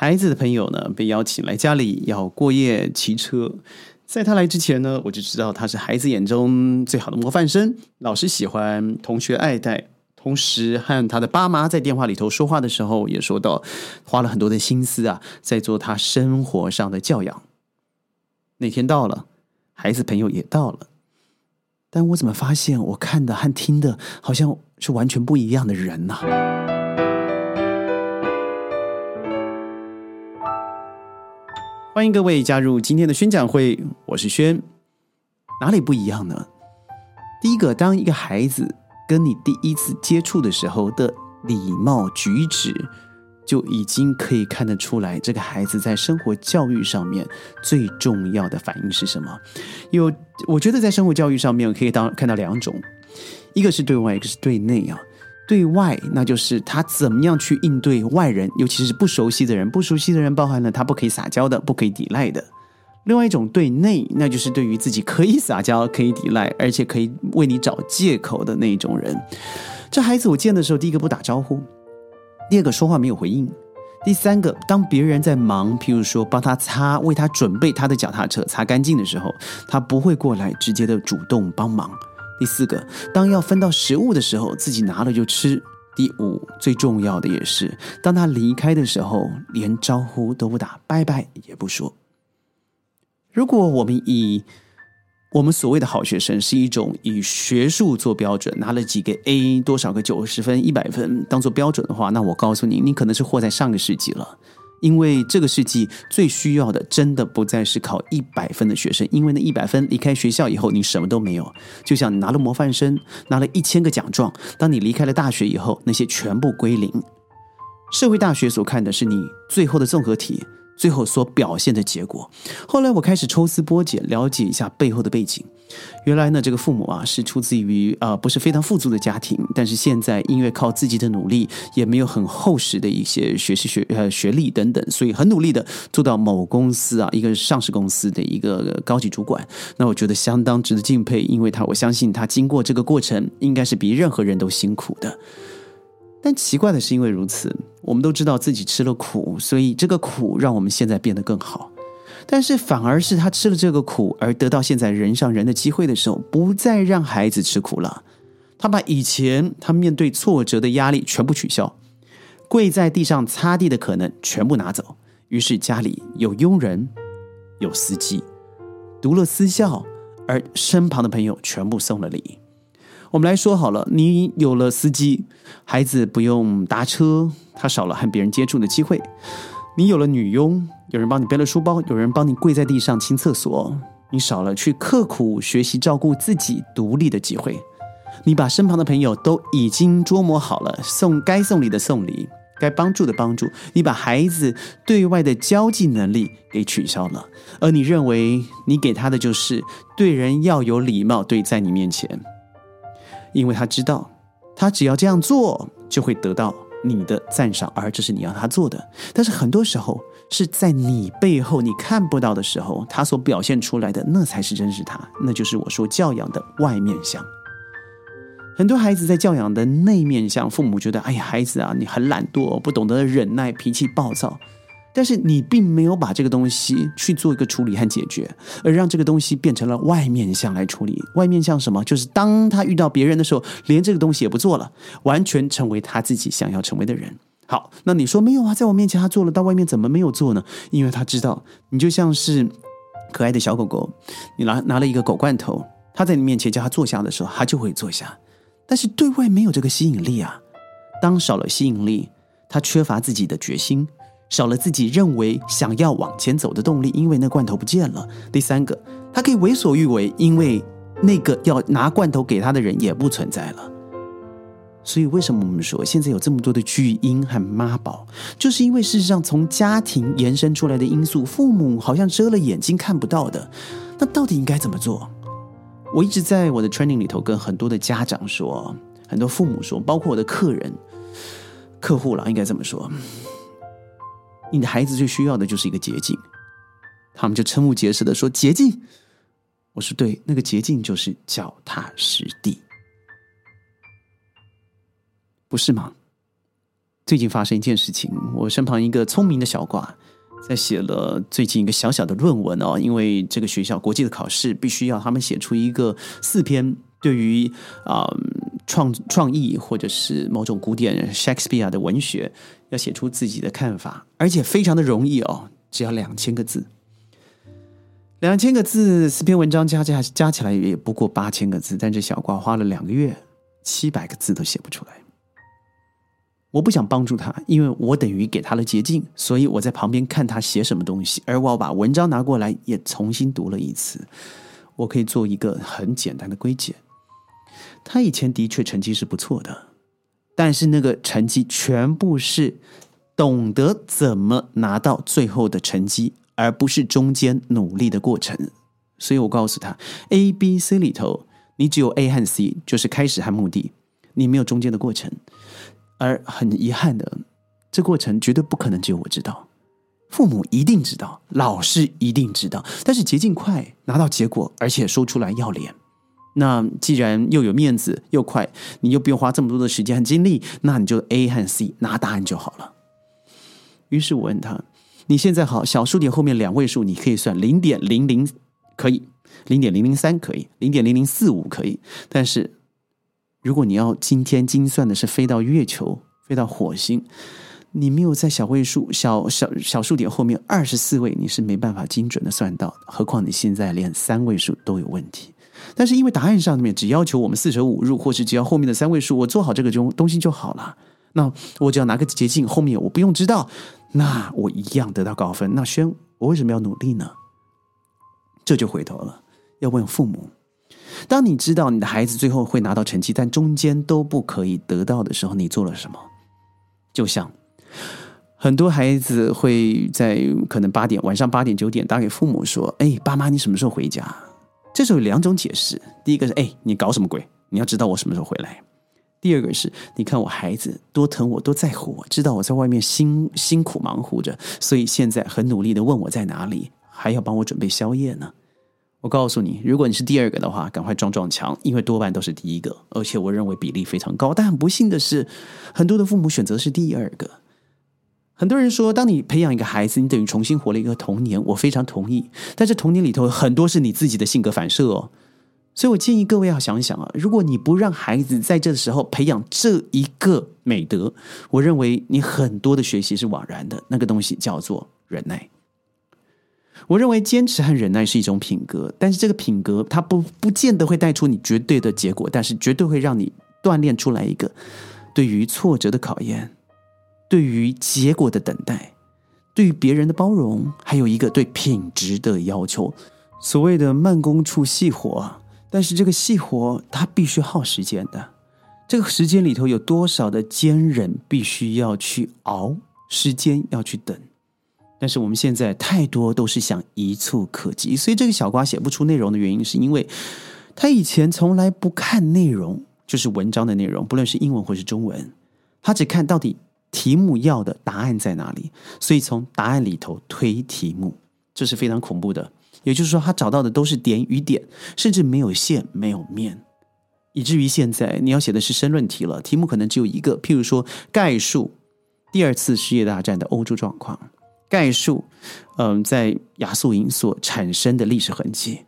孩子的朋友呢被邀请来家里要过夜骑车，在他来之前呢，我就知道他是孩子眼中最好的模范生，老师喜欢，同学爱戴，同时和他的爸妈在电话里头说话的时候也说到，花了很多的心思啊，在做他生活上的教养。那天到了，孩子朋友也到了，但我怎么发现我看的和听的好像是完全不一样的人呢？欢迎各位加入今天的宣讲会，我是轩。哪里不一样呢？第一个，当一个孩子跟你第一次接触的时候的礼貌举止，就已经可以看得出来，这个孩子在生活教育上面最重要的反应是什么。有，我觉得在生活教育上面可以当看到两种，一个是对外，一个是对内啊。对外，那就是他怎么样去应对外人，尤其是不熟悉的人。不熟悉的人包含了他不可以撒娇的，不可以抵赖的。另外一种对内，那就是对于自己可以撒娇、可以抵赖，而且可以为你找借口的那种人。这孩子我见的时候，第一个不打招呼，第二个说话没有回应，第三个当别人在忙，譬如说帮他擦、为他准备他的脚踏车擦干净的时候，他不会过来直接的主动帮忙。第四个，当要分到食物的时候，自己拿了就吃。第五，最重要的也是，当他离开的时候，连招呼都不打，拜拜也不说。如果我们以我们所谓的好学生是一种以学术做标准，拿了几个 A，多少个九十分、一百分当做标准的话，那我告诉你，你可能是活在上个世纪了。因为这个世纪最需要的，真的不再是考一百分的学生，因为那一百分离开学校以后，你什么都没有。就像拿了模范生，拿了一千个奖状，当你离开了大学以后，那些全部归零。社会大学所看的是你最后的综合体。最后所表现的结果。后来我开始抽丝剥茧，了解一下背后的背景。原来呢，这个父母啊是出自于啊不是非常富足的家庭，但是现在因为靠自己的努力，也没有很厚实的一些学习学呃学历等等，所以很努力的做到某公司啊一个上市公司的一个高级主管。那我觉得相当值得敬佩，因为他我相信他经过这个过程，应该是比任何人都辛苦的。但奇怪的是，因为如此，我们都知道自己吃了苦，所以这个苦让我们现在变得更好。但是反而是他吃了这个苦，而得到现在人上人的机会的时候，不再让孩子吃苦了。他把以前他面对挫折的压力全部取消，跪在地上擦地的可能全部拿走。于是家里有佣人，有司机，读了私校，而身旁的朋友全部送了礼。我们来说好了，你有了司机，孩子不用搭车，他少了和别人接触的机会；你有了女佣，有人帮你背了书包，有人帮你跪在地上清厕所，你少了去刻苦学习照顾自己独立的机会；你把身旁的朋友都已经捉摸好了，送该送礼的送礼，该帮助的帮助；你把孩子对外的交际能力给取消了，而你认为你给他的就是对人要有礼貌，对在你面前。因为他知道，他只要这样做，就会得到你的赞赏，而这是你要他做的。但是很多时候是在你背后你看不到的时候，他所表现出来的那才是真实他，那就是我说教养的外面相。很多孩子在教养的内面相，父母觉得，哎呀，孩子啊，你很懒惰，不懂得忍耐，脾气暴躁。但是你并没有把这个东西去做一个处理和解决，而让这个东西变成了外面向来处理。外面向什么？就是当他遇到别人的时候，连这个东西也不做了，完全成为他自己想要成为的人。好，那你说没有啊？在我面前他做了，到外面怎么没有做呢？因为他知道，你就像是可爱的小狗狗，你拿拿了一个狗罐头，他在你面前叫他坐下的时候，他就会坐下。但是对外没有这个吸引力啊。当少了吸引力，他缺乏自己的决心。少了自己认为想要往前走的动力，因为那罐头不见了。第三个，他可以为所欲为，因为那个要拿罐头给他的人也不存在了。所以，为什么我们说现在有这么多的巨婴和妈宝，就是因为事实上从家庭延伸出来的因素，父母好像遮了眼睛看不到的。那到底应该怎么做？我一直在我的 training 里头跟很多的家长说，很多父母说，包括我的客人、客户了，应该这么说。你的孩子最需要的就是一个捷径，他们就瞠目结舌的说：“捷径。”我说：“对，那个捷径就是脚踏实地，不是吗？”最近发生一件事情，我身旁一个聪明的小瓜在写了最近一个小小的论文哦，因为这个学校国际的考试必须要他们写出一个四篇对于啊创创意或者是某种古典 Shakespeare 的文学要写出自己的看法，而且非常的容易哦，只要两千个字。两千个字，四篇文章加加加起来也不过八千个字，但这小瓜花了两个月，七百个字都写不出来。我不想帮助他，因为我等于给他了捷径，所以我在旁边看他写什么东西，而我把文章拿过来也重新读了一次。我可以做一个很简单的归结：他以前的确成绩是不错的，但是那个成绩全部是懂得怎么拿到最后的成绩。而不是中间努力的过程，所以我告诉他，A、B、C 里头，你只有 A 和 C，就是开始和目的，你没有中间的过程。而很遗憾的，这过程绝对不可能只有我知道，父母一定知道，老师一定知道，但是捷径快，拿到结果，而且说出来要脸。那既然又有面子又快，你又不用花这么多的时间和精力，那你就 A 和 C 拿答案就好了。于是我问他。你现在好，小数点后面两位数你可以算零点零零，可以零点零零三可以零点零零四五可以，但是如果你要今天精算的是飞到月球、飞到火星，你没有在小位数小小小数点后面二十四位，你是没办法精准的算到。何况你现在连三位数都有问题，但是因为答案上面只要求我们四舍五入，或是只要后面的三位数，我做好这个东东西就好了。那我只要拿个捷径，后面我不用知道，那我一样得到高分。那轩，我为什么要努力呢？这就回头了，要问父母：当你知道你的孩子最后会拿到成绩，但中间都不可以得到的时候，你做了什么？就像很多孩子会在可能八点晚上八点九点打给父母说：“哎，爸妈，你什么时候回家？”这时候有两种解释：第一个是：“哎，你搞什么鬼？你要知道我什么时候回来。”第二个是，你看我孩子多疼我，多在乎我，知道我在外面辛辛苦忙活着，所以现在很努力的问我在哪里，还要帮我准备宵夜呢。我告诉你，如果你是第二个的话，赶快撞撞墙，因为多半都是第一个，而且我认为比例非常高。但很不幸的是，很多的父母选择是第二个。很多人说，当你培养一个孩子，你等于重新活了一个童年。我非常同意，但是童年里头很多是你自己的性格反射哦。所以我建议各位要想一想啊，如果你不让孩子在这时候培养这一个美德，我认为你很多的学习是枉然的。那个东西叫做忍耐。我认为坚持和忍耐是一种品格，但是这个品格它不不见得会带出你绝对的结果，但是绝对会让你锻炼出来一个对于挫折的考验，对于结果的等待，对于别人的包容，还有一个对品质的要求。所谓的慢工出细活。但是这个细活它必须耗时间的，这个时间里头有多少的坚忍必须要去熬，时间要去等。但是我们现在太多都是想一蹴可及，所以这个小瓜写不出内容的原因，是因为他以前从来不看内容，就是文章的内容，不论是英文或是中文，他只看到底题目要的答案在哪里，所以从答案里头推题目，这是非常恐怖的。也就是说，他找到的都是点与点，甚至没有线、没有面，以至于现在你要写的是申论题了，题目可能只有一个，譬如说概述第二次世界大战的欧洲状况，概述嗯在亚速营所产生的历史痕迹。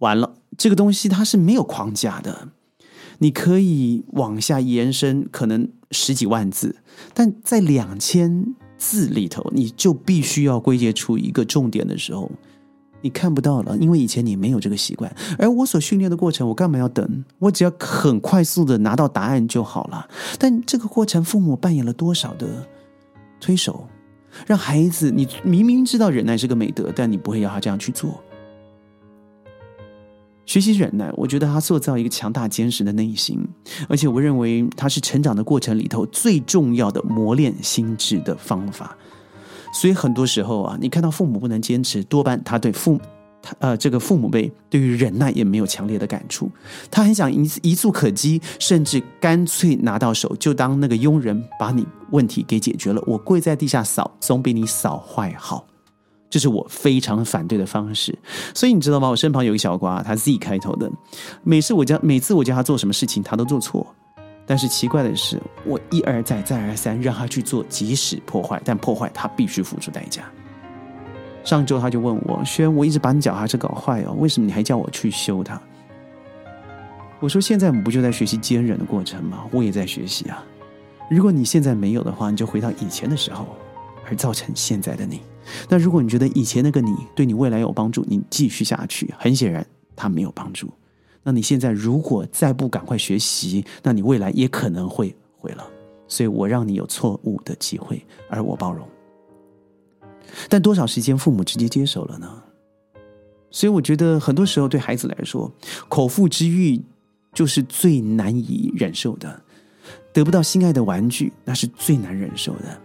完了，这个东西它是没有框架的，你可以往下延伸，可能十几万字，但在两千字里头，你就必须要归结出一个重点的时候。你看不到了，因为以前你没有这个习惯。而我所训练的过程，我干嘛要等？我只要很快速的拿到答案就好了。但这个过程，父母扮演了多少的推手，让孩子，你明明知道忍耐是个美德，但你不会要他这样去做。学习忍耐，我觉得他塑造一个强大坚实的内心，而且我认为它是成长的过程里头最重要的磨练心智的方法。所以很多时候啊，你看到父母不能坚持，多半他对父他呃这个父母辈对于忍耐也没有强烈的感触，他很想一一触可及，甚至干脆拿到手就当那个佣人把你问题给解决了，我跪在地下扫总比你扫坏好，这是我非常反对的方式。所以你知道吗？我身旁有一个小瓜，他 Z 开头的，每次我叫每次我叫他做什么事情，他都做错。但是奇怪的是，我一而再再而三让他去做即使破坏，但破坏他必须付出代价。上周他就问我：“轩，我一直把你脚踏车搞坏哦，为什么你还叫我去修它？”我说：“现在我们不就在学习坚忍的过程吗？我也在学习啊。如果你现在没有的话，你就回到以前的时候，而造成现在的你。那如果你觉得以前那个你对你未来有帮助，你继续下去，很显然他没有帮助。那你现在如果再不赶快学习，那你未来也可能会毁了。所以我让你有错误的机会，而我包容。但多少时间父母直接接手了呢？所以我觉得很多时候对孩子来说，口腹之欲。就是最难以忍受的，得不到心爱的玩具，那是最难忍受的。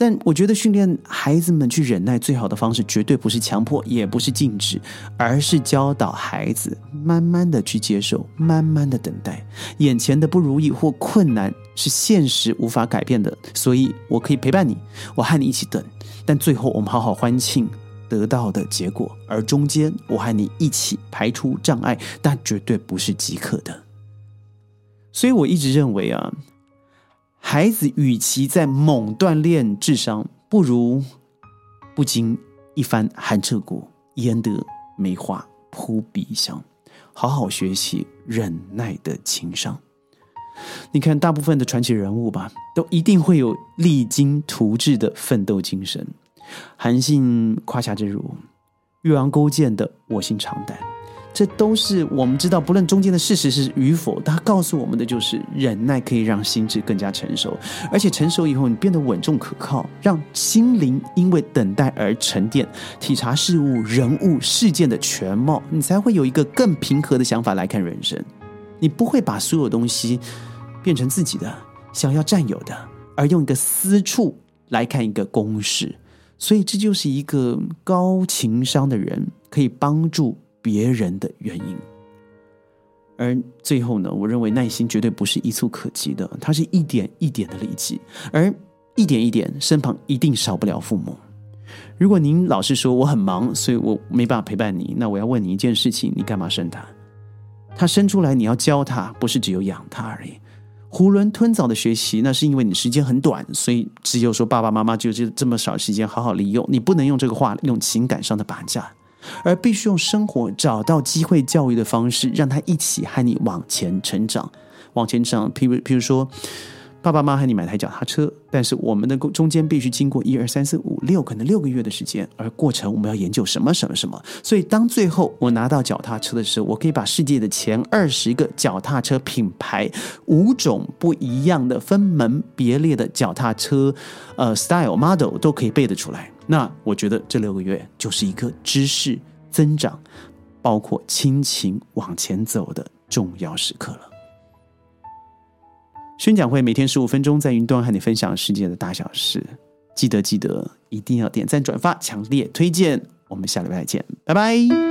但我觉得训练孩子们去忍耐最好的方式，绝对不是强迫，也不是禁止，而是教导孩子慢慢的去接受，慢慢的等待。眼前的不如意或困难是现实无法改变的，所以我可以陪伴你，我和你一起等。但最后我们好好欢庆。得到的结果，而中间我和你一起排除障碍，但绝对不是即可的。所以我一直认为啊，孩子与其在猛锻炼智商，不如不经一番寒彻骨，焉得梅花扑鼻香，好好学习忍耐的情商。你看，大部分的传奇人物吧，都一定会有励精图治的奋斗精神。韩信胯下之辱，岳阳勾践的卧薪尝胆，这都是我们知道，不论中间的事实是与否，他告诉我们的就是忍耐可以让心智更加成熟，而且成熟以后，你变得稳重可靠，让心灵因为等待而沉淀，体察事物、人物、事件的全貌，你才会有一个更平和的想法来看人生。你不会把所有东西变成自己的，想要占有的，而用一个私处来看一个公式。所以这就是一个高情商的人可以帮助别人的原因。而最后呢，我认为耐心绝对不是一蹴可及的，它是一点一点的累积，而一点一点，身旁一定少不了父母。如果您老是说我很忙，所以我没办法陪伴你，那我要问你一件事情：你干嘛生他？他生出来你要教他，不是只有养他而已。囫囵吞枣的学习，那是因为你时间很短，所以只有说爸爸妈妈就这这么少时间好好利用。你不能用这个话用情感上的绑架，而必须用生活找到机会教育的方式，让他一起和你往前成长，往前长。譬如譬如说。爸爸妈妈和你买台脚踏车，但是我们的中间必须经过一二三四五六，可能六个月的时间，而过程我们要研究什么什么什么。所以当最后我拿到脚踏车的时候，我可以把世界的前二十个脚踏车品牌、五种不一样的分门别类的脚踏车，呃，style model 都可以背得出来。那我觉得这六个月就是一个知识增长，包括亲情往前走的重要时刻了。宣讲会每天十五分钟，在云端和你分享世界的大小事。记得记得，一定要点赞转发，强烈推荐。我们下礼拜见，拜拜。